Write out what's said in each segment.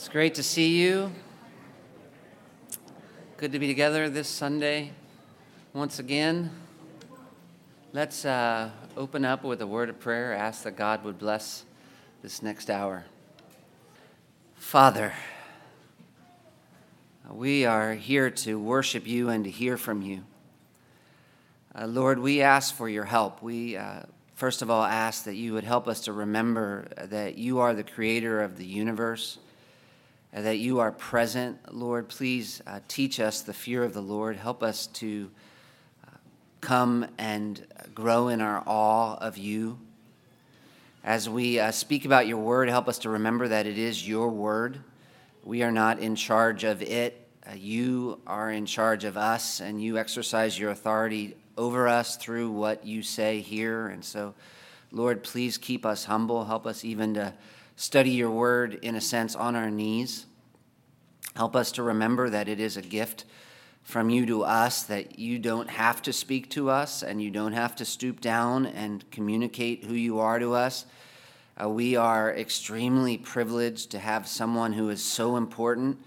It's great to see you. Good to be together this Sunday once again. Let's uh, open up with a word of prayer. Ask that God would bless this next hour. Father, we are here to worship you and to hear from you. Uh, Lord, we ask for your help. We uh, first of all ask that you would help us to remember that you are the creator of the universe that you are present. Lord, please uh, teach us the fear of the Lord. Help us to uh, come and grow in our awe of you. As we uh, speak about your word, help us to remember that it is your word. We are not in charge of it. Uh, you are in charge of us, and you exercise your authority over us through what you say here. And so, Lord, please keep us humble. Help us even to study your word, in a sense, on our knees. Help us to remember that it is a gift from you to us, that you don't have to speak to us and you don't have to stoop down and communicate who you are to us. Uh, we are extremely privileged to have someone who is so important,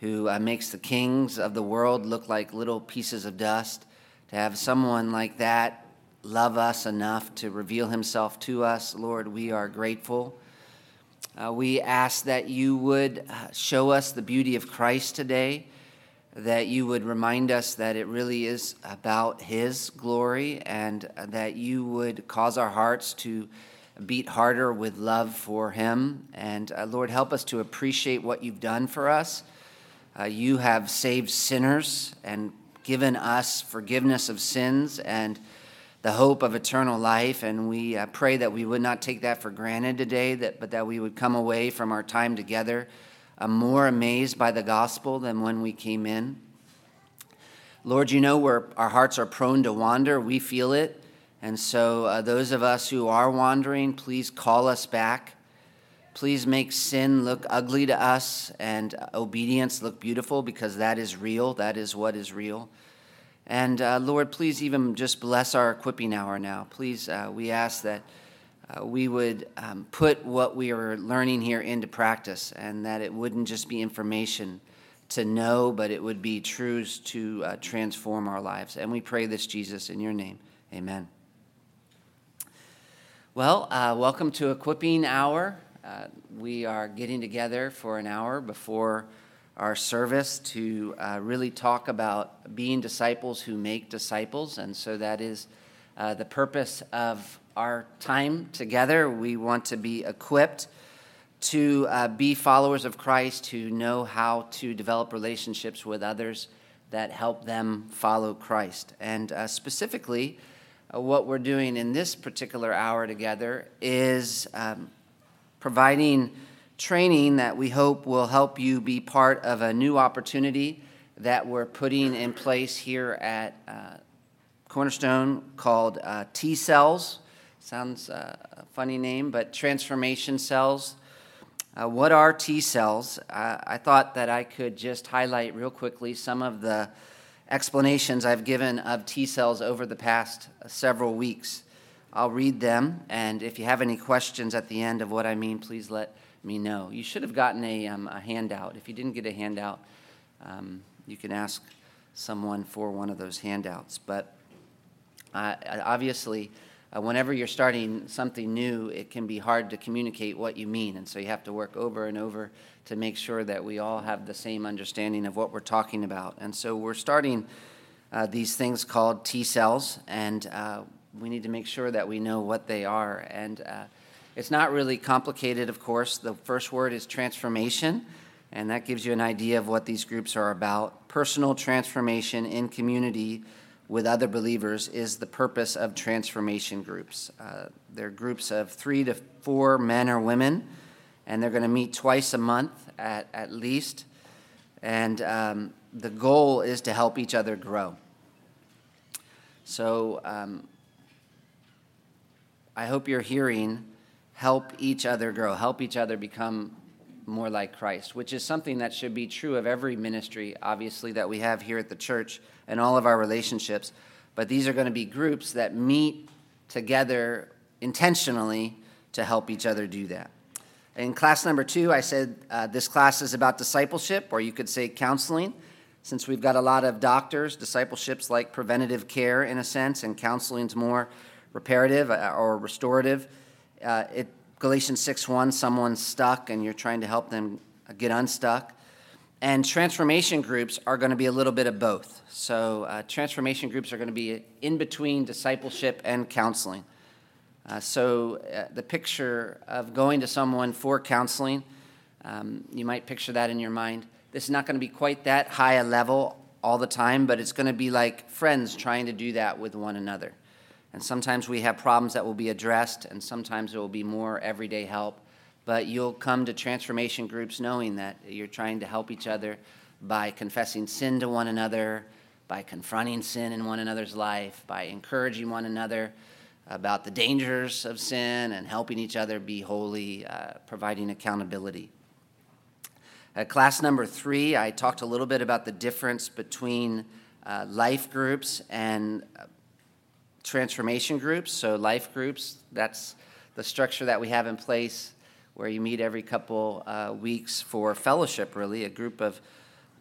who uh, makes the kings of the world look like little pieces of dust. To have someone like that love us enough to reveal himself to us, Lord, we are grateful. Uh, we ask that you would uh, show us the beauty of Christ today, that you would remind us that it really is about His glory, and uh, that you would cause our hearts to beat harder with love for Him. And uh, Lord, help us to appreciate what you've done for us. Uh, you have saved sinners and given us forgiveness of sins and the hope of eternal life. And we uh, pray that we would not take that for granted today, that, but that we would come away from our time together uh, more amazed by the gospel than when we came in. Lord, you know where our hearts are prone to wander. We feel it. And so, uh, those of us who are wandering, please call us back. Please make sin look ugly to us and obedience look beautiful because that is real. That is what is real. And uh, Lord, please even just bless our equipping hour now. Please, uh, we ask that uh, we would um, put what we are learning here into practice and that it wouldn't just be information to know, but it would be truths to uh, transform our lives. And we pray this, Jesus, in your name. Amen. Well, uh, welcome to Equipping Hour. Uh, we are getting together for an hour before our service to uh, really talk about being disciples who make disciples. And so that is uh, the purpose of our time together. We want to be equipped to uh, be followers of Christ who know how to develop relationships with others that help them follow Christ. And uh, specifically, uh, what we're doing in this particular hour together is um, providing training that we hope will help you be part of a new opportunity that we're putting in place here at uh, Cornerstone called uh, T cells. Sounds uh, a funny name, but transformation cells. Uh, what are T cells? I thought that I could just highlight real quickly some of the explanations I've given of T cells over the past several weeks. I'll read them, and if you have any questions at the end of what I mean, please let me know. You should have gotten a, um, a handout. If you didn't get a handout, um, you can ask someone for one of those handouts. But uh, obviously, uh, whenever you're starting something new, it can be hard to communicate what you mean. And so you have to work over and over to make sure that we all have the same understanding of what we're talking about. And so we're starting uh, these things called T cells, and uh, we need to make sure that we know what they are. And uh, it's not really complicated, of course. The first word is transformation, and that gives you an idea of what these groups are about. Personal transformation in community with other believers is the purpose of transformation groups. Uh, they're groups of three to four men or women, and they're going to meet twice a month at, at least. And um, the goal is to help each other grow. So um, I hope you're hearing help each other grow, help each other become more like Christ, which is something that should be true of every ministry, obviously, that we have here at the church and all of our relationships. But these are going to be groups that meet together intentionally to help each other do that. In class number two, I said uh, this class is about discipleship, or you could say counseling. Since we've got a lot of doctors, discipleship's like preventative care in a sense, and counseling's more reparative uh, or restorative. Uh, it, Galatians 6:1, someone's stuck and you're trying to help them get unstuck. And transformation groups are going to be a little bit of both. So, uh, transformation groups are going to be in between discipleship and counseling. Uh, so, uh, the picture of going to someone for counseling, um, you might picture that in your mind. This is not going to be quite that high a level all the time, but it's going to be like friends trying to do that with one another. And sometimes we have problems that will be addressed, and sometimes it will be more everyday help. But you'll come to transformation groups knowing that you're trying to help each other by confessing sin to one another, by confronting sin in one another's life, by encouraging one another about the dangers of sin and helping each other be holy, uh, providing accountability. At class number three, I talked a little bit about the difference between uh, life groups and transformation groups. So, life groups, that's the structure that we have in place where you meet every couple uh, weeks for fellowship, really, a group of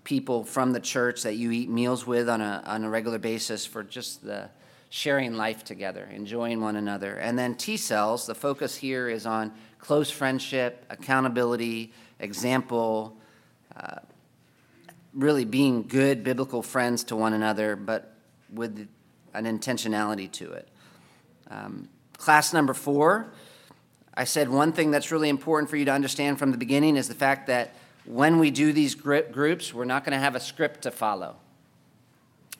people from the church that you eat meals with on a, on a regular basis for just the sharing life together, enjoying one another. And then T cells, the focus here is on close friendship, accountability, example, uh, really being good biblical friends to one another, but with an intentionality to it. Um, class number four, I said one thing that's really important for you to understand from the beginning is the fact that when we do these groups, we're not going to have a script to follow.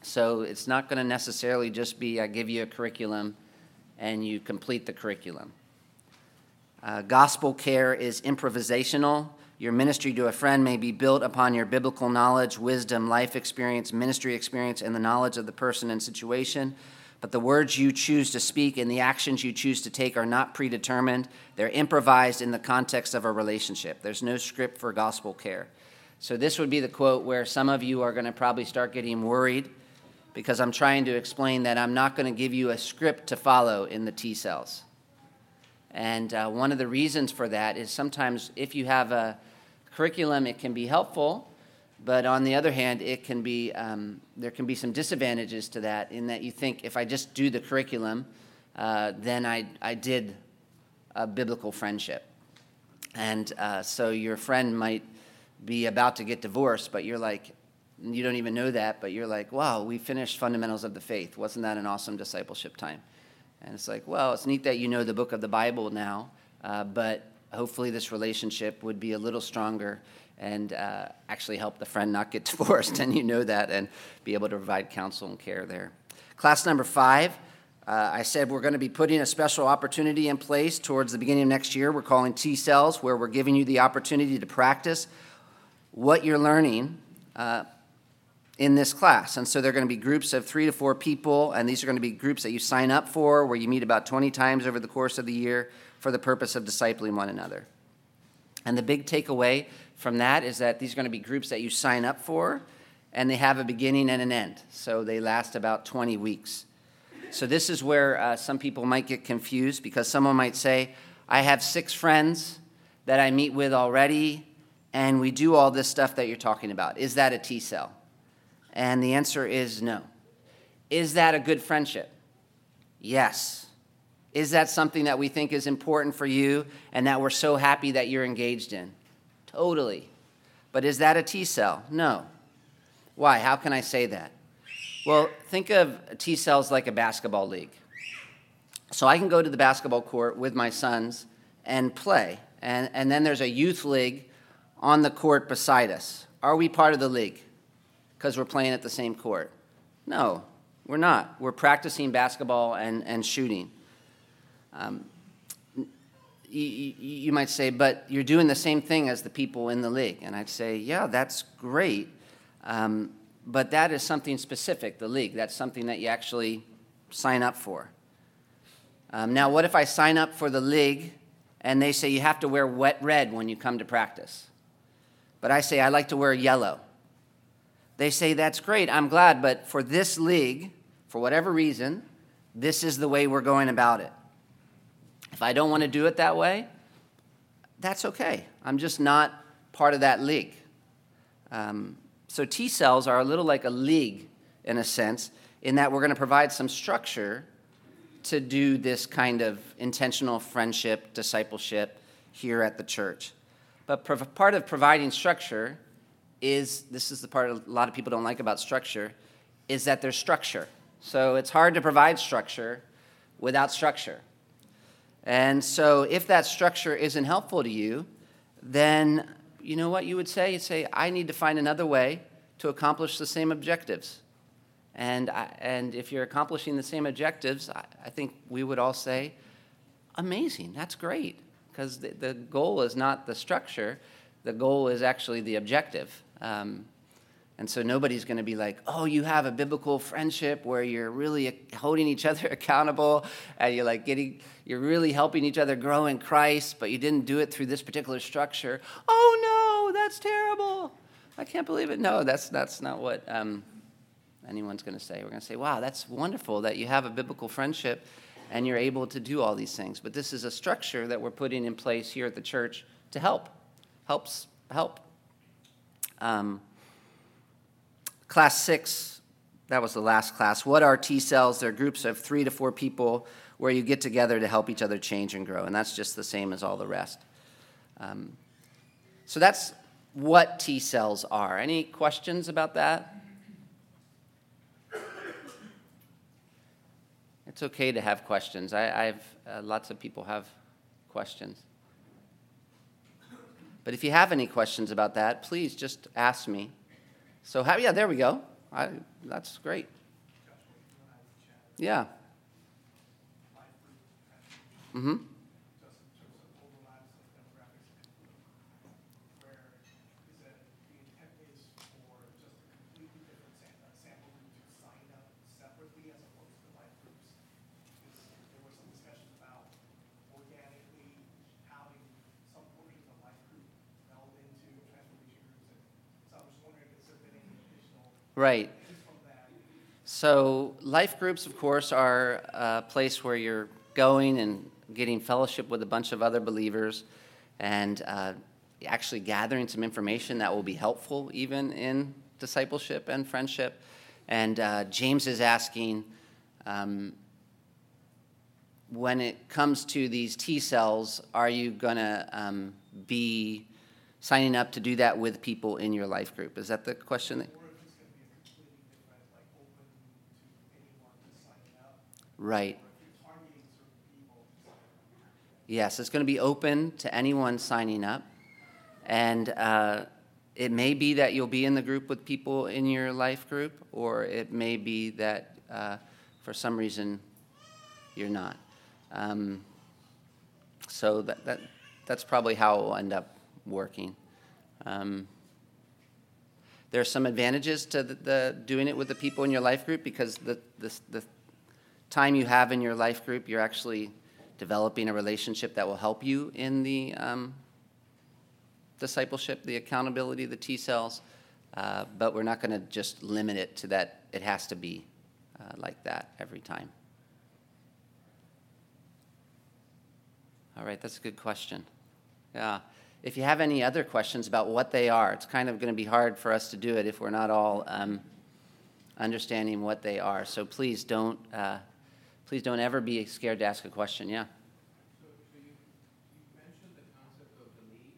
So it's not going to necessarily just be I give you a curriculum and you complete the curriculum. Uh, gospel care is improvisational. Your ministry to a friend may be built upon your biblical knowledge, wisdom, life experience, ministry experience, and the knowledge of the person and situation. But the words you choose to speak and the actions you choose to take are not predetermined. They're improvised in the context of a relationship. There's no script for gospel care. So, this would be the quote where some of you are going to probably start getting worried because I'm trying to explain that I'm not going to give you a script to follow in the T cells. And uh, one of the reasons for that is sometimes if you have a curriculum, it can be helpful but on the other hand, it can be um, there can be some disadvantages to that in that you think if I just do the curriculum, uh, then I I did a biblical friendship, and uh, so your friend might be about to get divorced, but you're like you don't even know that, but you're like, wow, we finished fundamentals of the faith. Wasn't that an awesome discipleship time? And it's like, well, it's neat that you know the book of the Bible now, uh, but hopefully this relationship would be a little stronger and uh, actually help the friend not get divorced, and you know that, and be able to provide counsel and care there. Class number five, uh, I said we're going to be putting a special opportunity in place towards the beginning of next year. We're calling T cells, where we're giving you the opportunity to practice what you're learning uh, in this class. And so they're going to be groups of three to four people, and these are going to be groups that you sign up for, where you meet about 20 times over the course of the year for the purpose of discipling one another. And the big takeaway from that is that these are going to be groups that you sign up for, and they have a beginning and an end. So they last about 20 weeks. So this is where uh, some people might get confused because someone might say, I have six friends that I meet with already, and we do all this stuff that you're talking about. Is that a T cell? And the answer is no. Is that a good friendship? Yes. Is that something that we think is important for you and that we're so happy that you're engaged in? Totally. But is that a T cell? No. Why? How can I say that? Well, think of T cells like a basketball league. So I can go to the basketball court with my sons and play. And, and then there's a youth league on the court beside us. Are we part of the league? Because we're playing at the same court? No, we're not. We're practicing basketball and, and shooting. Um, you, you might say, but you're doing the same thing as the people in the league. And I'd say, yeah, that's great. Um, but that is something specific, the league. That's something that you actually sign up for. Um, now, what if I sign up for the league and they say you have to wear wet red when you come to practice? But I say I like to wear yellow. They say that's great, I'm glad, but for this league, for whatever reason, this is the way we're going about it. If I don't want to do it that way, that's okay. I'm just not part of that league. Um, so T cells are a little like a league in a sense, in that we're going to provide some structure to do this kind of intentional friendship, discipleship here at the church. But part of providing structure is this is the part a lot of people don't like about structure is that there's structure. So it's hard to provide structure without structure. And so if that structure isn't helpful to you, then you know what you would say? You'd say, I need to find another way to accomplish the same objectives. And, I, and if you're accomplishing the same objectives, I, I think we would all say, amazing, that's great. Because the, the goal is not the structure, the goal is actually the objective. Um, and so nobody's going to be like, oh, you have a biblical friendship where you're really holding each other accountable and you're like getting, you're really helping each other grow in Christ, but you didn't do it through this particular structure. Oh no, that's terrible. I can't believe it. No, that's, that's not what um, anyone's going to say. We're going to say, wow, that's wonderful that you have a biblical friendship and you're able to do all these things. But this is a structure that we're putting in place here at the church to help. Helps help. Um, class six, that was the last class. What are T cells? They're groups of three to four people where you get together to help each other change and grow. And that's just the same as all the rest. Um, so that's what T cells are. Any questions about that? It's okay to have questions. I, have uh, lots of people have questions. But if you have any questions about that, please just ask me. So, how, yeah, there we go. I, that's great. Yeah. Mm-hmm. Right. So, life groups, of course, are a place where you're going and getting fellowship with a bunch of other believers and uh, actually gathering some information that will be helpful even in discipleship and friendship. And uh, James is asking um, when it comes to these T cells, are you going to um, be signing up to do that with people in your life group? Is that the question? That- Right. Yes, it's going to be open to anyone signing up. And uh, it may be that you'll be in the group with people in your life group, or it may be that uh, for some reason you're not. Um, so that, that, that's probably how it will end up working. Um, there are some advantages to the, the, doing it with the people in your life group because the, the, the time you have in your life group, you're actually developing a relationship that will help you in the um, discipleship, the accountability, the T cells. Uh, but we're not going to just limit it to that, it has to be uh, like that every time. All right, that's a good question. Yeah. If you have any other questions about what they are, it's kind of going to be hard for us to do it if we're not all um, understanding what they are. So please don't uh, Please don't ever be scared to ask a question. Yeah. So, so you, you mentioned the concept of the league.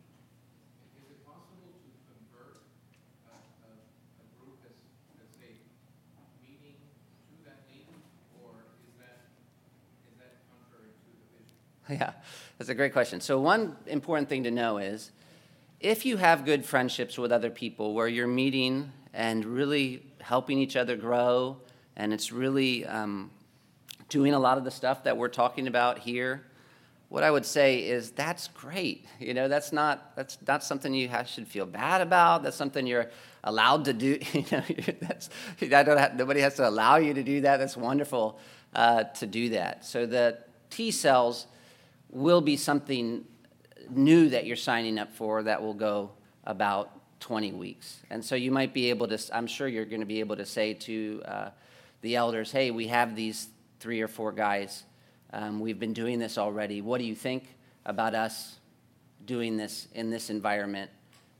Is it possible to convert a, a, a group as, as a meeting to that league, or is that is that contrary to the vision? Yeah, that's a great question. So one important thing to know is if you have good friendships with other people where you're meeting and really helping each other grow, and it's really um, doing a lot of the stuff that we're talking about here, what I would say is that's great. You know, that's not that's not something you have, should feel bad about. That's something you're allowed to do. You know, that's I don't have, nobody has to allow you to do that. That's wonderful uh, to do that. So the T cells will be something new that you're signing up for that will go about 20 weeks. And so you might be able to. I'm sure you're going to be able to say to uh, the elders, "Hey, we have these three or four guys. Um, we've been doing this already. What do you think about us doing this in this environment,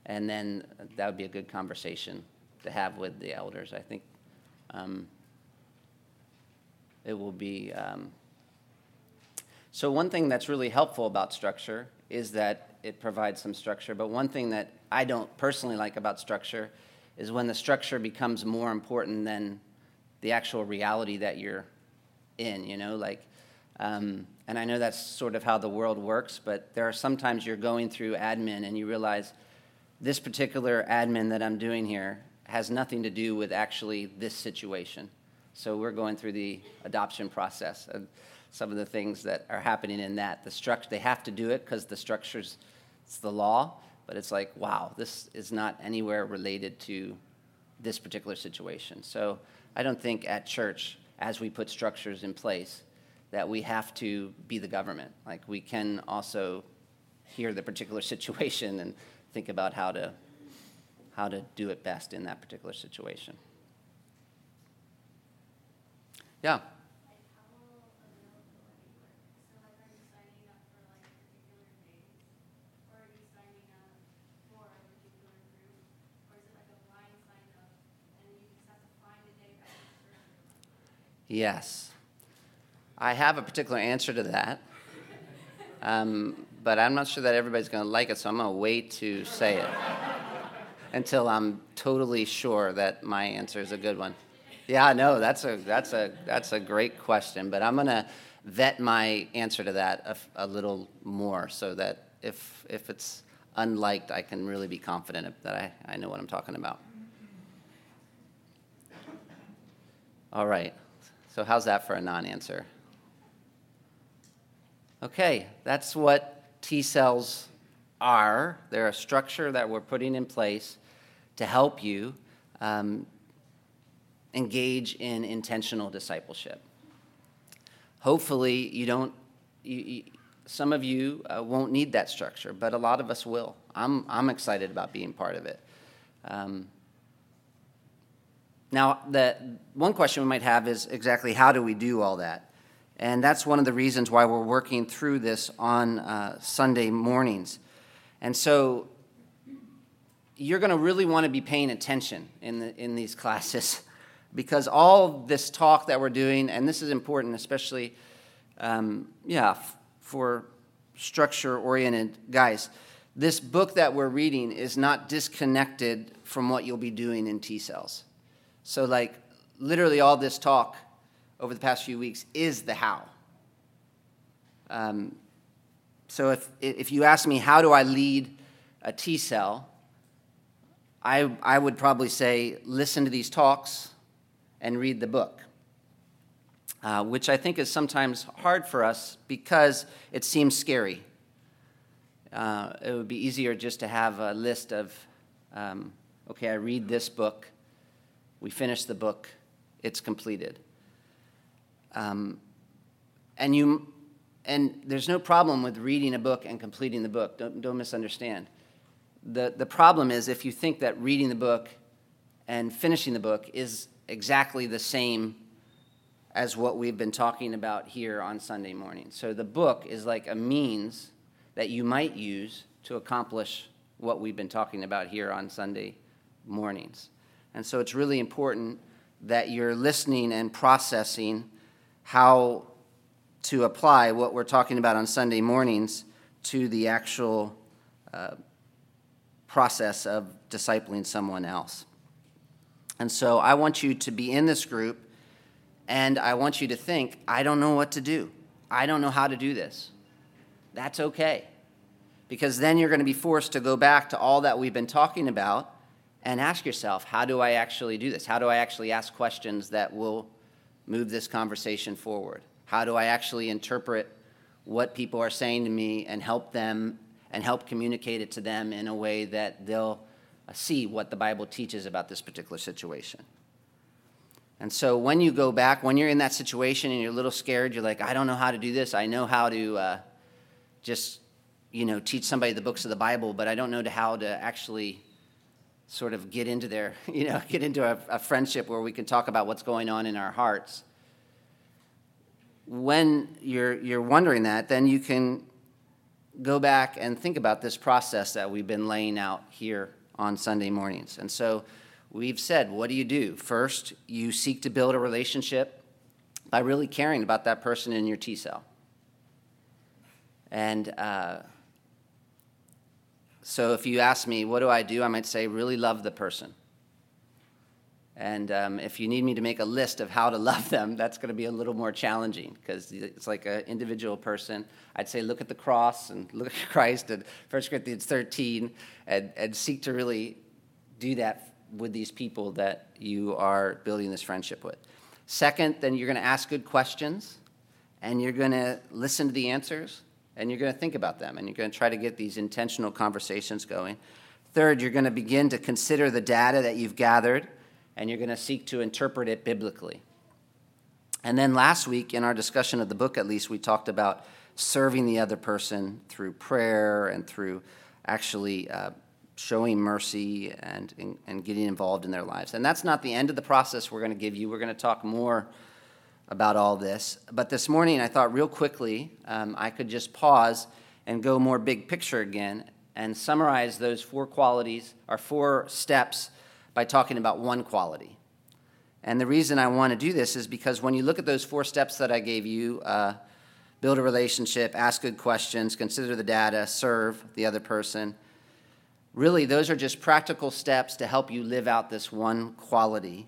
and then that would be a good conversation to have with the elders. I think um, it will be. Um, so, one thing that's really helpful about structure is that it provides some structure. But one thing that I don't personally like about structure is when the structure becomes more important than the actual reality that you're in, you know, like. Um, and I know that's sort of how the world works, but there are sometimes you're going through admin and you realize this particular admin that I'm doing here has nothing to do with actually this situation. So we're going through the adoption process and some of the things that are happening in that. The structure, they have to do it because the structure's, it's the law, but it's like, wow, this is not anywhere related to this particular situation. So I don't think at church, as we put structures in place, that we have to be the government. Like we can also hear the particular situation and think about how to how to do it best in that particular situation. Yeah. Yes. I have a particular answer to that. Um, but I'm not sure that everybody's going to like it, so I'm going to wait to say it until I'm totally sure that my answer is a good one. Yeah, no, that's a that's a that's a great question, but I'm going to vet my answer to that a, a, little more so that if if it's unliked, I can really be confident that I, I know what I'm talking about. All right. So how's that for a non-answer? Okay, that's what T cells are. They're a structure that we're putting in place to help you um, engage in intentional discipleship. Hopefully, you don't. You, you, some of you uh, won't need that structure, but a lot of us will. I'm, I'm excited about being part of it. Um, now, the one question we might have is exactly how do we do all that? And that's one of the reasons why we're working through this on uh, Sunday mornings. And so you're going to really want to be paying attention in, the, in these classes because all this talk that we're doing, and this is important, especially, um, yeah, f- for structure oriented guys. This book that we're reading is not disconnected from what you'll be doing in T cells. So, like, literally, all this talk over the past few weeks is the how. Um, so if, if you ask me, how do I lead a T cell? I, I would probably say, listen to these talks and read the book, uh, which I think is sometimes hard for us because it seems scary. Uh, it would be easier just to have a list of, um, okay, I read this book, we finish the book, it's completed. Um, and you and there's no problem with reading a book and completing the book. Don't, don't misunderstand. The, the problem is if you think that reading the book and finishing the book is exactly the same as what we've been talking about here on Sunday morning. So the book is like a means that you might use to accomplish what we've been talking about here on Sunday mornings. And so it's really important that you're listening and processing how to apply what we're talking about on Sunday mornings to the actual uh, process of discipling someone else. And so I want you to be in this group and I want you to think, I don't know what to do. I don't know how to do this. That's okay. Because then you're going to be forced to go back to all that we've been talking about and ask yourself, how do I actually do this? How do I actually ask questions that will move this conversation forward? How do I actually interpret what people are saying to me and help them and help communicate it to them in a way that they'll uh, see what the Bible teaches about this particular situation? And so when you go back, when you're in that situation and you're a little scared, you're like, I don't know how to do this. I know how to uh, just, you know, teach somebody the books of the Bible, but I don't know how to actually sort of get into their, you know, get into a, a friendship where we can talk about what's going on in our hearts. When you're, you're wondering that, then you can go back and think about this process that we've been laying out here on Sunday mornings. And so we've said, what do you do? First, you seek to build a relationship by really caring about that person in your T cell. And uh, so if you ask me, what do I do? I might say, really love the person. And um, if you need me to make a list of how to love them, that's going to be a little more challenging because it's like an individual person. I'd say look at the cross and look at Christ and 1 Corinthians 13 and, and seek to really do that with these people that you are building this friendship with. Second, then you're going to ask good questions and you're going to listen to the answers and you're going to think about them and you're going to try to get these intentional conversations going. Third, you're going to begin to consider the data that you've gathered and you're going to seek to interpret it biblically. And then last week, in our discussion of the book at least, we talked about serving the other person through prayer and through actually uh, showing mercy and, and, and getting involved in their lives. And that's not the end of the process we're going to give you. We're going to talk more about all this. But this morning, I thought real quickly um, I could just pause and go more big picture again and summarize those four qualities, or four steps by talking about one quality. And the reason I want to do this is because when you look at those four steps that I gave you uh, build a relationship, ask good questions, consider the data, serve the other person really, those are just practical steps to help you live out this one quality.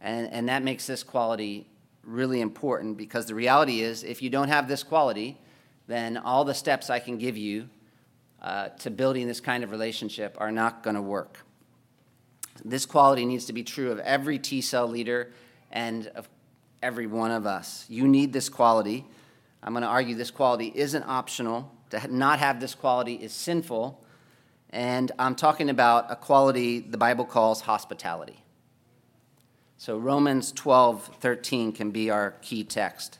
And, and that makes this quality really important because the reality is, if you don't have this quality, then all the steps I can give you uh, to building this kind of relationship are not going to work. This quality needs to be true of every T cell leader and of every one of us. You need this quality. I'm going to argue this quality isn't optional. To not have this quality is sinful. And I'm talking about a quality the Bible calls hospitality. So Romans 12, 13 can be our key text.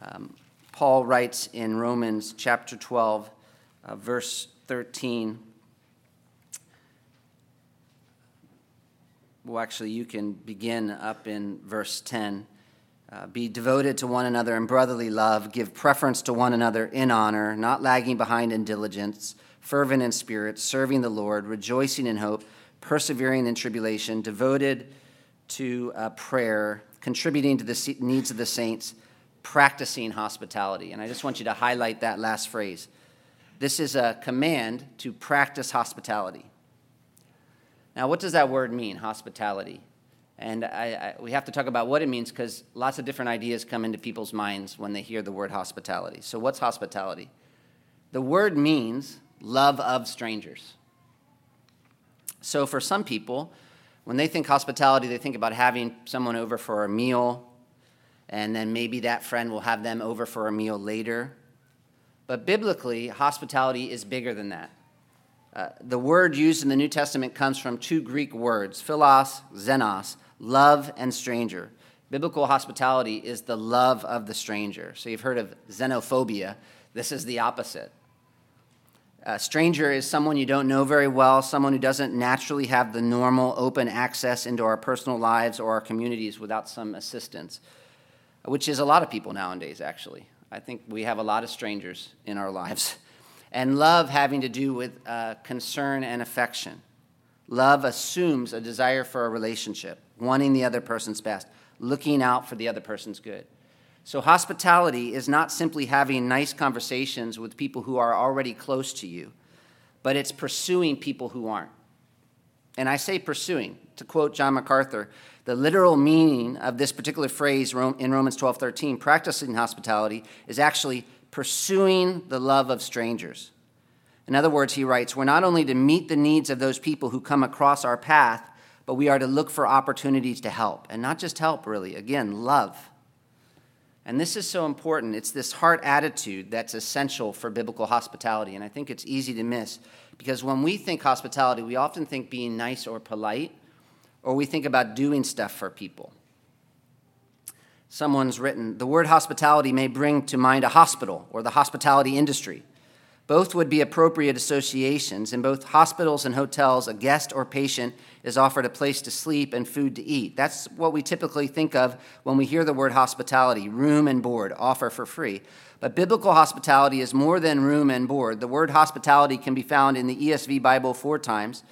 Um, Paul writes in Romans chapter 12, uh, verse 13 well, actually, you can begin up in verse 10. Uh, be devoted to one another in brotherly love, give preference to one another in honor, not lagging behind in diligence, fervent in spirit, serving the Lord, rejoicing in hope, persevering in tribulation, devoted to uh, prayer, contributing to the needs of the saints, practicing hospitality. And I just want you to highlight that last phrase. This is a command to practice hospitality. Now, what does that word mean, hospitality? And I, I, we have to talk about what it means because lots of different ideas come into people's minds when they hear the word hospitality. So, what's hospitality? The word means love of strangers. So, for some people, when they think hospitality, they think about having someone over for a meal, and then maybe that friend will have them over for a meal later. But biblically, hospitality is bigger than that. Uh, the word used in the New Testament comes from two Greek words, philos, xenos, love and stranger. Biblical hospitality is the love of the stranger. So you've heard of xenophobia. This is the opposite. A stranger is someone you don't know very well, someone who doesn't naturally have the normal open access into our personal lives or our communities without some assistance, which is a lot of people nowadays, actually. I think we have a lot of strangers in our lives and love having to do with uh, concern and affection. Love assumes a desire for a relationship, wanting the other person's best, looking out for the other person's good. So, hospitality is not simply having nice conversations with people who are already close to you, but it's pursuing people who aren't. And I say pursuing. To quote John MacArthur, the literal meaning of this particular phrase in Romans 12 13, practicing hospitality, is actually pursuing the love of strangers. In other words, he writes, we're not only to meet the needs of those people who come across our path, but we are to look for opportunities to help. And not just help, really. Again, love. And this is so important. It's this heart attitude that's essential for biblical hospitality. And I think it's easy to miss because when we think hospitality, we often think being nice or polite, or we think about doing stuff for people someone's written, the word hospitality may bring to mind a hospital or the hospitality industry. Both would be appropriate associations. In both hospitals and hotels, a guest or patient is offered a place to sleep and food to eat. That's what we typically think of when we hear the word hospitality room and board, offer for free. But biblical hospitality is more than room and board. The word hospitality can be found in the ESV Bible four times.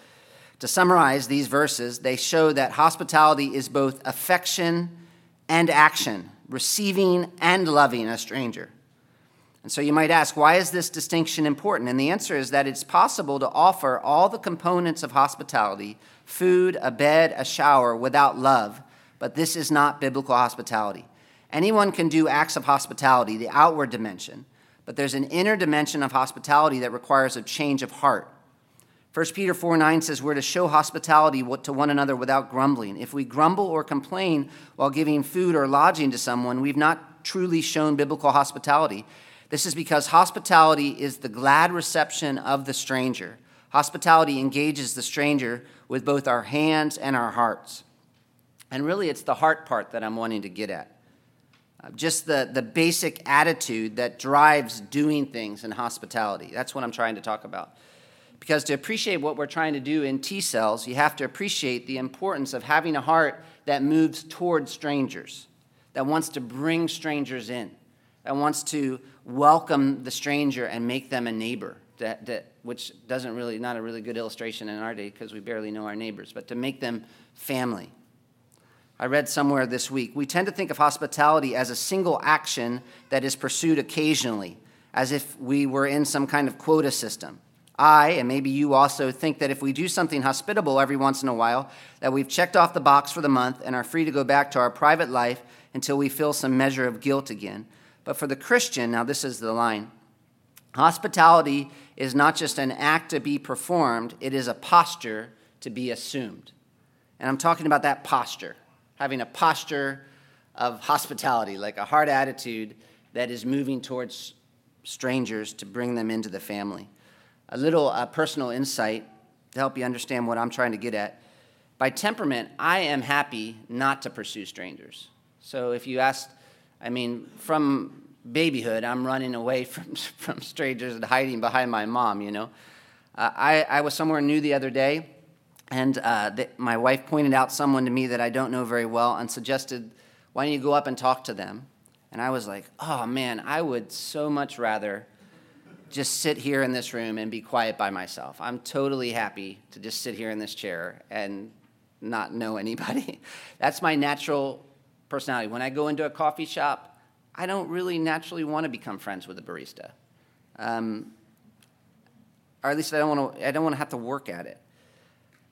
To summarize these verses, they show that hospitality is both affection and action, receiving and loving a stranger. And so you might ask, why is this distinction important? And the answer is that it's possible to offer all the components of hospitality food, a bed, a shower without love, but this is not biblical hospitality. Anyone can do acts of hospitality, the outward dimension, but there's an inner dimension of hospitality that requires a change of heart. 1 Peter 4 9 says we're to show hospitality to one another without grumbling. If we grumble or complain while giving food or lodging to someone, we've not truly shown biblical hospitality. This is because hospitality is the glad reception of the stranger. Hospitality engages the stranger with both our hands and our hearts. And really, it's the heart part that I'm wanting to get at. Uh, just the, the basic attitude that drives doing things in hospitality. That's what I'm trying to talk about. Because to appreciate what we're trying to do in T cells, you have to appreciate the importance of having a heart that moves toward strangers, that wants to bring strangers in, that wants to welcome the stranger and make them a neighbor, that, that, which doesn't really, not a really good illustration in our day because we barely know our neighbors, but to make them family. I read somewhere this week, we tend to think of hospitality as a single action that is pursued occasionally, as if we were in some kind of quota system. I, and maybe you also, think that if we do something hospitable every once in a while, that we've checked off the box for the month and are free to go back to our private life until we feel some measure of guilt again. But for the Christian, now this is the line hospitality is not just an act to be performed, it is a posture to be assumed. And I'm talking about that posture, having a posture of hospitality, like a heart attitude that is moving towards strangers to bring them into the family. A little uh, personal insight to help you understand what I'm trying to get at. By temperament, I am happy not to pursue strangers. So if you ask, I mean, from babyhood, I'm running away from, from strangers and hiding behind my mom, you know. Uh, I, I was somewhere new the other day, and uh, my wife pointed out someone to me that I don't know very well and suggested, why don't you go up and talk to them? And I was like, oh man, I would so much rather just sit here in this room and be quiet by myself. I'm totally happy to just sit here in this chair and not know anybody. That's my natural personality. When I go into a coffee shop, I don't really naturally want to become friends with a barista. Um, or at least I don't want to, I don't want to have to work at it.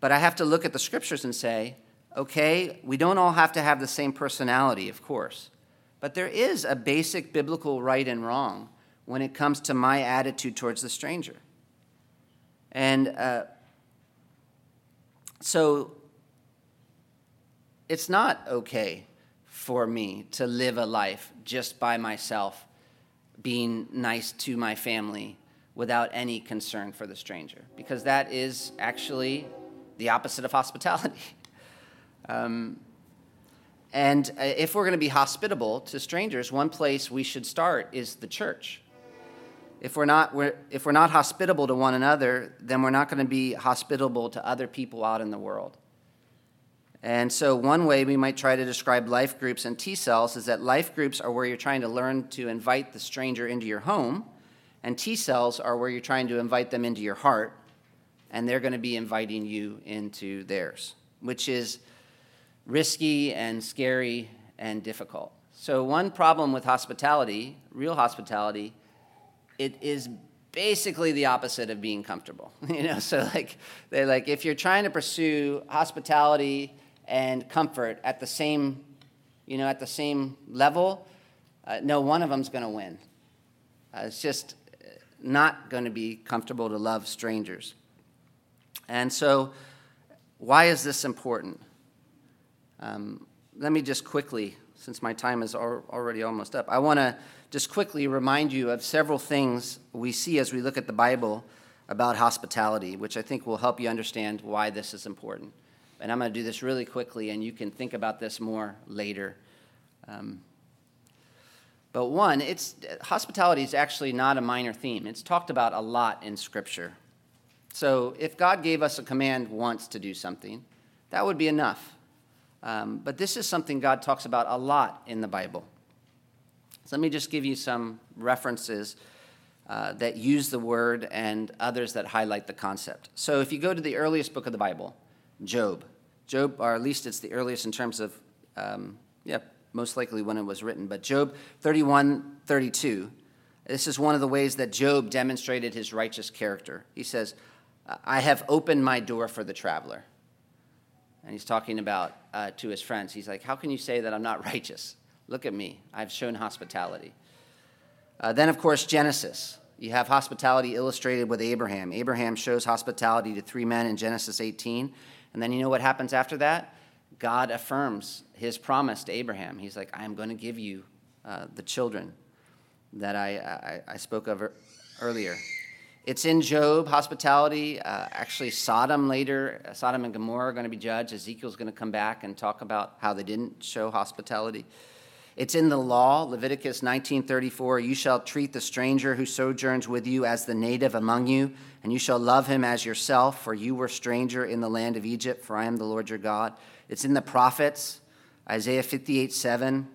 But I have to look at the scriptures and say, okay, we don't all have to have the same personality, of course. But there is a basic biblical right and wrong when it comes to my attitude towards the stranger. And uh, so it's not okay for me to live a life just by myself, being nice to my family without any concern for the stranger, because that is actually the opposite of hospitality. um, and uh, if we're going to be hospitable to strangers, one place we should start is the church. If we're not, we're, if we're not hospitable to one another, then we're not going to be hospitable to other people out in the world. And so, one way we might try to describe life groups and T cells is that life groups are where you're trying to learn to invite the stranger into your home, and T cells are where you're trying to invite them into your heart, and they're going to be inviting you into theirs, which is risky and scary and difficult. So, one problem with hospitality, real hospitality, it is basically the opposite of being comfortable. You know, so like they like if you're trying to pursue hospitality and comfort at the same, you know, at the same level, uh, no one of them's going to win. Uh, it's just not going to be comfortable to love strangers. And so, why is this important? Um, let me just quickly, since my time is al- already almost up, I want to just quickly remind you of several things we see as we look at the Bible about hospitality, which I think will help you understand why this is important and I'm going to do this really quickly, and you can think about this more later. Um, But one, it's hospitality is actually not a minor theme. It's talked about a lot in Scripture. So if God gave us a command once to do something, that would be enough. Um, but this is something God talks about a lot in the Bible. So let me just give you some references uh, that use the word and others that highlight the concept. So if you go to the earliest book of the Bible, Job, Job, or at least it's the earliest in terms of, um, yeah, most likely when it was written, but Job 31 32, this is one of the ways that Job demonstrated his righteous character. He says, I have opened my door for the traveler. And he's talking about uh, to his friends. He's like, How can you say that I'm not righteous? Look at me. I've shown hospitality. Uh, then, of course, Genesis. You have hospitality illustrated with Abraham. Abraham shows hospitality to three men in Genesis 18. And then you know what happens after that? God affirms his promise to Abraham. He's like, I am going to give you uh, the children that I, I, I spoke of earlier. It's in Job, hospitality. Uh, actually, Sodom later, uh, Sodom and Gomorrah are going to be judged. Ezekiel's going to come back and talk about how they didn't show hospitality. It's in the law, Leviticus 19:34, you shall treat the stranger who sojourns with you as the native among you, and you shall love him as yourself, for you were stranger in the land of Egypt, for I am the Lord your God. It's in the prophets, Isaiah 58:7.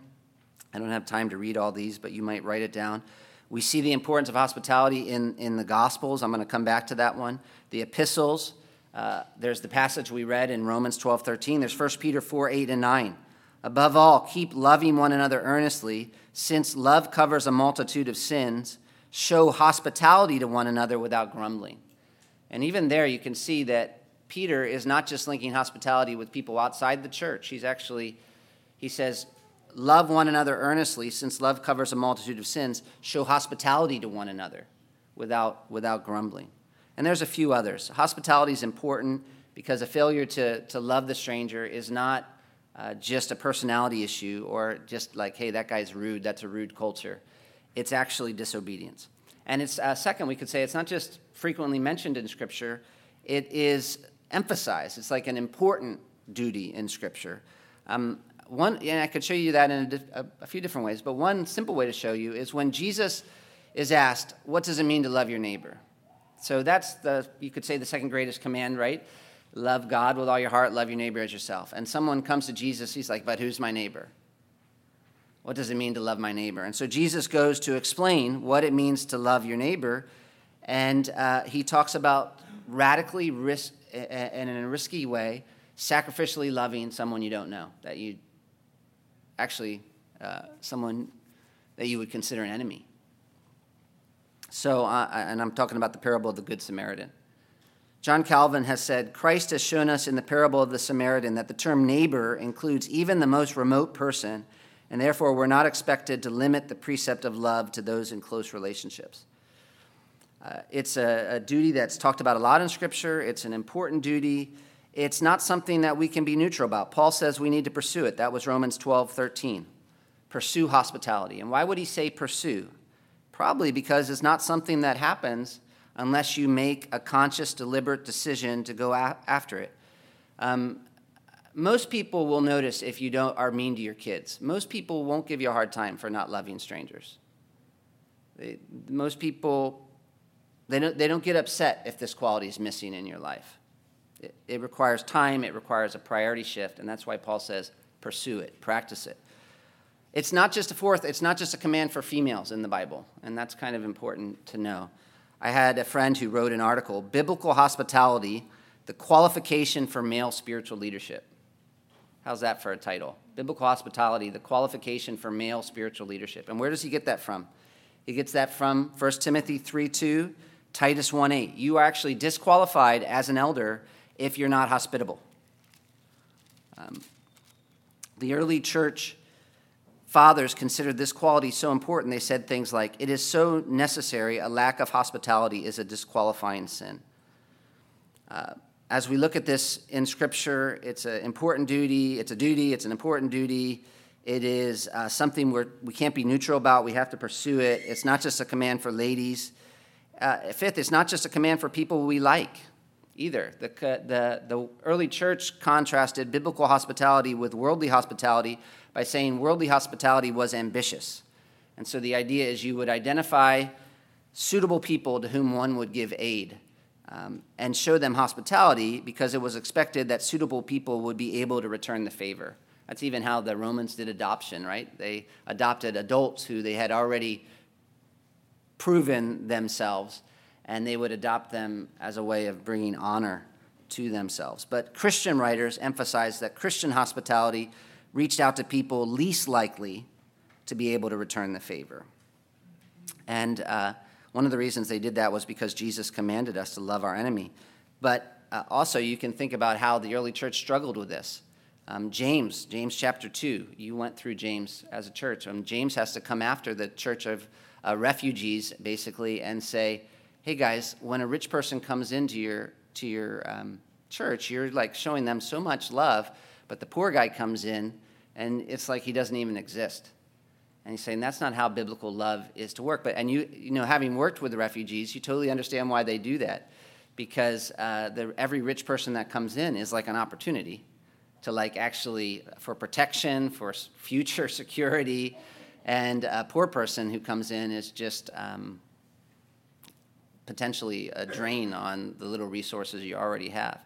I don't have time to read all these, but you might write it down. We see the importance of hospitality in, in the Gospels. I'm going to come back to that one. The epistles, uh, there's the passage we read in Romans 12 13. There's 1 Peter 4 8 and 9. Above all, keep loving one another earnestly, since love covers a multitude of sins. Show hospitality to one another without grumbling. And even there, you can see that Peter is not just linking hospitality with people outside the church. He's actually, he says, Love one another earnestly, since love covers a multitude of sins. Show hospitality to one another without, without grumbling. And there's a few others. Hospitality is important because a failure to, to love the stranger is not uh, just a personality issue or just like, hey, that guy's rude, that's a rude culture. It's actually disobedience. And it's, uh, second, we could say it's not just frequently mentioned in Scripture, it is emphasized. It's like an important duty in Scripture. Um, one, and I could show you that in a, a, few different ways, but one simple way to show you is when Jesus is asked, What does it mean to love your neighbor? So that's the, you could say, the second greatest command, right? Love God with all your heart, love your neighbor as yourself. And someone comes to Jesus, he's like, But who's my neighbor? What does it mean to love my neighbor? And so Jesus goes to explain what it means to love your neighbor, and uh, he talks about radically risk, and in a risky way, sacrificially loving someone you don't know, that you actually uh, someone that you would consider an enemy. So, uh, and I'm talking about the parable of the Good Samaritan. John Calvin has said Christ has shown us in the parable of the Samaritan that the term neighbor includes even the most remote person, and therefore we're not expected to limit the precept of love to those in close relationships. Uh, it's a, a duty that's talked about a lot in Scripture, it's an important duty it's not something that we can be neutral about. Paul says we need to pursue it. That was Romans 12, 13. Pursue hospitality. And why would he say pursue? Probably because it's not something that happens unless you make a conscious, deliberate decision to go a- after it. Um, most people will notice if you don't are mean to your kids. Most people won't give you a hard time for not loving strangers. They, most people, they don't, they don't get upset if this quality is missing in your life. It, it requires time, it requires a priority shift, and that's why Paul says pursue it, practice it. It's not just a fourth, it's not just a command for females in the Bible, and that's kind of important to know. I had a friend who wrote an article, Biblical Hospitality, the qualification for male spiritual leadership. How's that for a title? Biblical Hospitality, the qualification for male spiritual leadership. And where does he get that from? He gets that from 1 Timothy 3 2, Titus 1 8. You are actually disqualified as an elder if you're not hospitable. Um, the early church fathers considered this quality so important, they said things like, It is so necessary, a lack of hospitality is a disqualifying sin. Uh, as we look at this in Scripture, it's an important duty. It's a duty. It's an important duty. It is uh, something we're, we can't be neutral about. We have to pursue it. It's not just a command for ladies. Uh, fifth, it's not just a command for people we like either. The, the, the early church contrasted biblical hospitality with worldly hospitality by saying worldly hospitality was ambitious. And so the idea is you would identify suitable people to whom one would give aid um, and show them hospitality because it was expected that suitable people would be able to return the favor. That's even how the Romans did adoption, right? They adopted adults who they had already proven themselves, and they would adopt them as a way of bringing honor to themselves. But Christian writers emphasize that Christian hospitality reached out to people least likely to be able to return the favor. And uh, one of the reasons they did that was because Jesus commanded us to love our enemy. But uh, also, you can think about how the early church struggled with this. Um, James, James chapter 2, you went through James as a church. Um, James has to come after the church of uh, refugees, basically, and say, hey guys, when a rich person comes into your, to your um, church, you're like showing them so much love, but the poor guy comes in and it's like he doesn't even exist. And he's saying that's not how biblical love is to work. But and you you know having worked with the refugees, you totally understand why they do that, because uh, the, every rich person that comes in is like an opportunity to like actually for protection, for future security, and a poor person who comes in is just um, potentially a drain on the little resources you already have.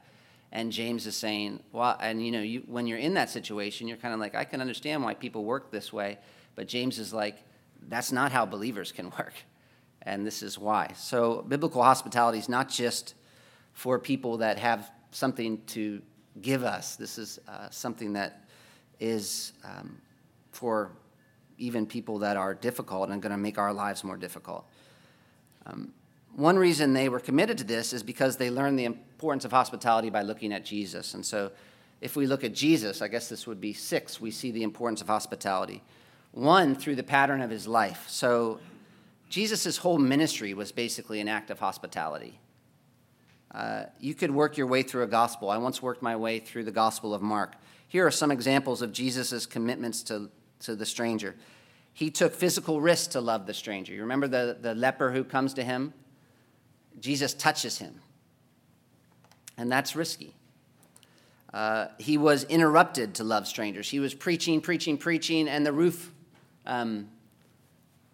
And James is saying, well, and you know, you, when you're in that situation, you're kind of like, I can understand why people work this way, but James is like, that's not how believers can work. And this is why. So, biblical hospitality is not just for people that have something to give us, this is uh, something that is um, for even people that are difficult and going to make our lives more difficult. Um, one reason they were committed to this is because they learned the importance of hospitality by looking at Jesus. And so, if we look at Jesus, I guess this would be six, we see the importance of hospitality. One, through the pattern of his life. So, Jesus' whole ministry was basically an act of hospitality. Uh, you could work your way through a gospel. I once worked my way through the Gospel of Mark. Here are some examples of Jesus' commitments to, to the stranger. He took physical risks to love the stranger. You remember the, the leper who comes to him? Jesus touches him, and that's risky. Uh, he was interrupted to love strangers. He was preaching, preaching, preaching, and the roof, um,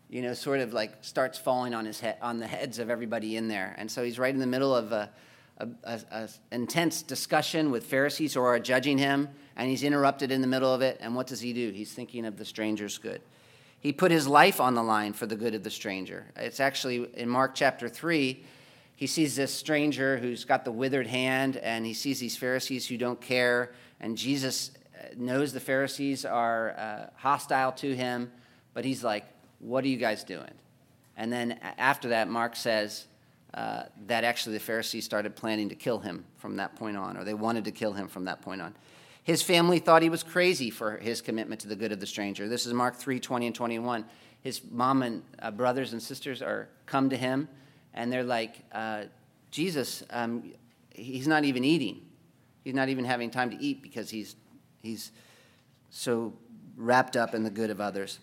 you know, sort of like starts falling on his head, on the heads of everybody in there. And so he's right in the middle of a, a, a, a intense discussion with Pharisees who are judging him, and he's interrupted in the middle of it. And what does he do? He's thinking of the stranger's good. He put his life on the line for the good of the stranger. It's actually in Mark chapter 3 he sees this stranger who's got the withered hand, and he sees these Pharisees who don't care. And Jesus uh, knows the Pharisees are uh, hostile to him, but he's like, What are you guys doing? And then after that, Mark says uh, that actually the Pharisees started planning to kill him from that point on, or they wanted to kill him from that point on. His family thought he was crazy for his commitment to the good of the stranger. This is Mark 3 20 and 21. His mom and uh, brothers and sisters are come to him and they're like, uh, Jesus, um, he's not even eating. He's not even having time to eat because he's, he's so wrapped up in the good of others.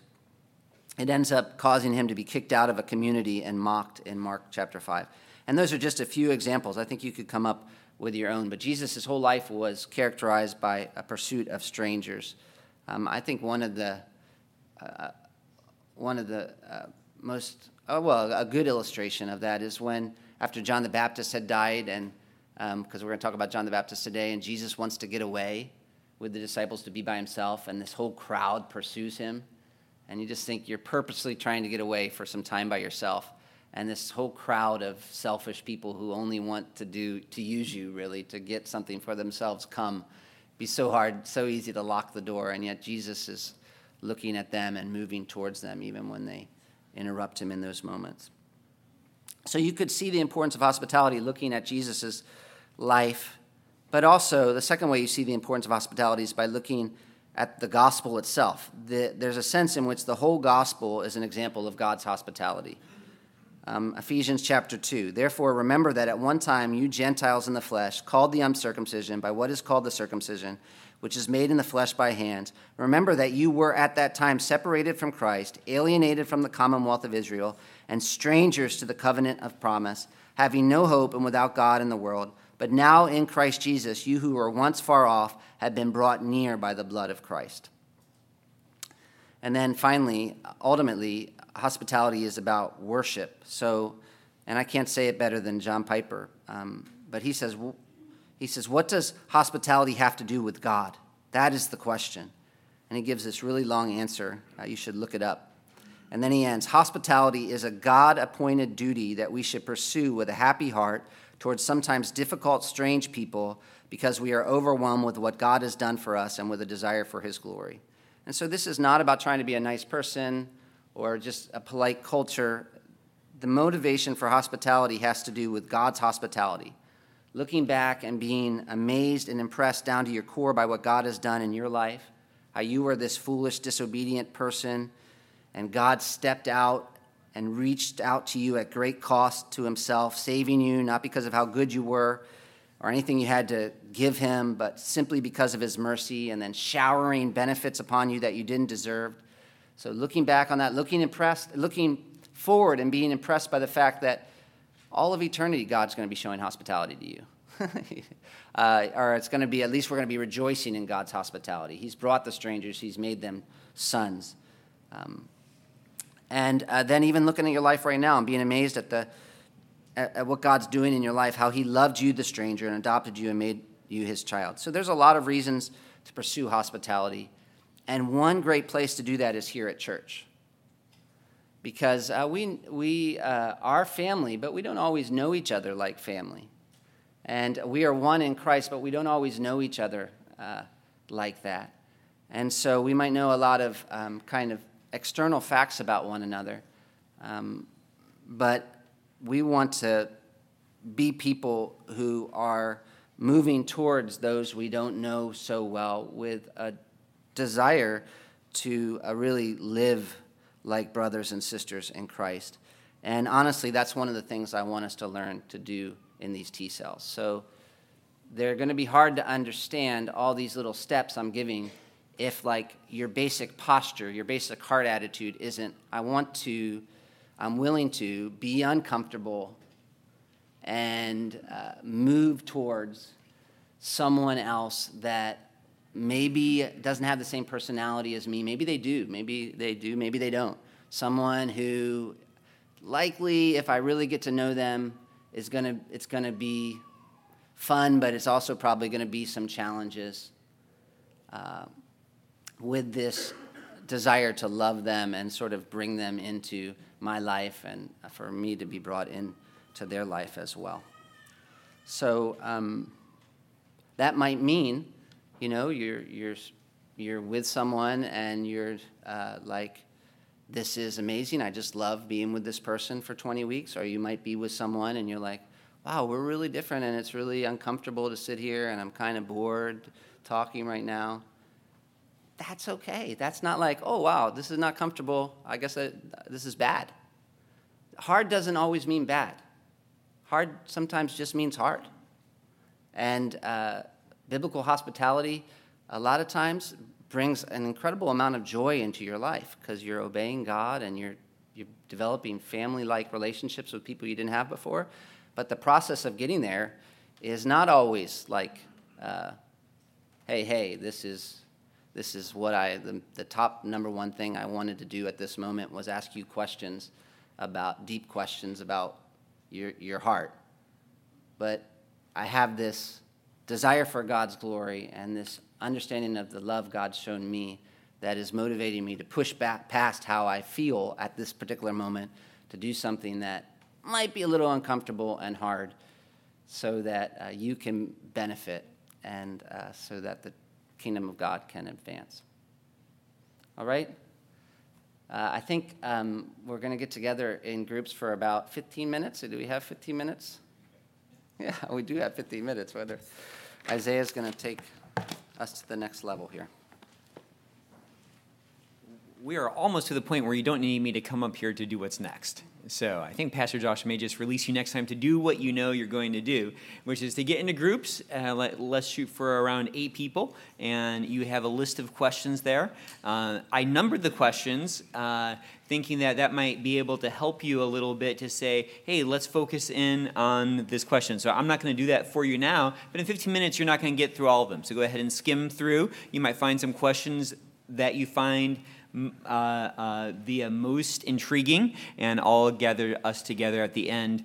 It ends up causing him to be kicked out of a community and mocked in Mark chapter 5. And those are just a few examples. I think you could come up with your own. But Jesus' whole life was characterized by a pursuit of strangers. Um, I think one of the, uh, one of the uh, most Oh, well, a good illustration of that is when, after John the Baptist had died, and because um, we're going to talk about John the Baptist today, and Jesus wants to get away with the disciples to be by himself, and this whole crowd pursues him. And you just think you're purposely trying to get away for some time by yourself. And this whole crowd of selfish people who only want to do, to use you really, to get something for themselves come. Be so hard, so easy to lock the door, and yet Jesus is looking at them and moving towards them even when they interrupt him in those moments. So you could see the importance of hospitality looking at Jesus' life, but also the second way you see the importance of hospitality is by looking at the gospel itself. The, there's a sense in which the whole gospel is an example of God's hospitality. Um, Ephesians chapter 2. Therefore, remember that at one time you Gentiles in the flesh, called the uncircumcision by what is called the circumcision, which is made in the flesh by hands. Remember that you were at that time separated from Christ, alienated from the commonwealth of Israel, and strangers to the covenant of promise, having no hope and without God in the world. But now in Christ Jesus, you who were once far off have been brought near by the blood of Christ. And then finally, ultimately, hospitality is about worship. So, and I can't say it better than John Piper, um, but he says, he says, what does hospitality have to do with God? That is the question. And he gives this really long answer. Uh, you should look it up. And then he ends Hospitality is a God appointed duty that we should pursue with a happy heart towards sometimes difficult, strange people because we are overwhelmed with what God has done for us and with a desire for his glory. And so this is not about trying to be a nice person or just a polite culture. The motivation for hospitality has to do with God's hospitality. Looking back and being amazed and impressed down to your core by what God has done in your life, how you were this foolish, disobedient person, and God stepped out and reached out to you at great cost to himself, saving you not because of how good you were or anything you had to give him, but simply because of his mercy, and then showering benefits upon you that you didn't deserve. So looking back on that, looking impressed, looking forward and being impressed by the fact that all of eternity God's going to be showing hospitality to you. uh, or it's going to be, at least we're going to be rejoicing in God's hospitality. He's brought the strangers, He's made them sons. Um, and uh, then even looking at your life right now and being amazed at the at, at, what God's doing in your life, how He loved you, the stranger, and adopted you and made you His child. So there's a lot of reasons to pursue hospitality, and one great place to do that is here at church, because uh, we we uh, are family, but we don't always know each other like family, and we are one in Christ, but we don't always know each other uh, like that, and so we might know a lot of um, kind of external facts about one another. Um, but we want to be people who are moving towards those we don't know so well with a desire to uh, really live like brothers and sisters in Christ. And honestly, that's one of the things I want us to learn to do in these T cells. So they're going to be hard to understand all these little steps I'm giving if like your basic posture, your basic heart attitude isn't, I want to, I'm willing to be uncomfortable and uh, move towards someone else that maybe doesn't have the same personality as me. Maybe they do. Maybe they do. Maybe they don't. Someone who likely, if I really get to know them, is gonna it's gonna be fun, but it's also probably gonna be some challenges. Uh, with this desire to love them and sort of bring them into my life and for me to be brought into their life as well. So um, that might mean, you know, you're, you're, you're with someone and you're uh, like, this is amazing. I just love being with this person for 20 weeks. Or you might be with someone and you're like, wow, we're really different and it's really uncomfortable to sit here and I'm kind of bored talking right now that's okay. That's not like, oh, wow, this is not comfortable. I guess I, this is bad. Hard doesn't always mean bad. Hard sometimes just means hard. And uh, biblical hospitality, a lot of times, brings an incredible amount of joy into your life because you're obeying God and you're, you're developing family like relationships with people you didn't have before. But the process of getting there is not always like, uh, hey, hey, this is this is what I, the, the top number one thing I wanted to do at this moment was ask you questions about, deep questions about your, your heart. But I have this desire for God's glory and this understanding of the love God's shown me that is motivating me to push back past how I feel at this particular moment to do something that might be a little uncomfortable and hard so that uh, you can benefit and uh, so that the kingdom of God can advance. All right? Uh, I think um, we're going to get together in groups for about 15 minutes. So do we have 15 minutes? Yeah, we do have 15 minutes. Whether Isaiah's going to take us to the next level here. We are almost to the point where you don't need me to come up here to do what's next. So I think Pastor Josh may just release you next time to do what you know you're going to do, which is to get into groups. Uh, let, us shoot for around eight people, and you have a list of questions there. Uh, I numbered the questions, uh, thinking that that might be able to help you a little bit to say, hey, let's focus in on this question. So I'm not going to do that for you now, but in 15 minutes, you're not going to get through all of them. So go ahead and skim through. You might find some questions that you find uh, uh, the most intriguing, and all gather us together at the end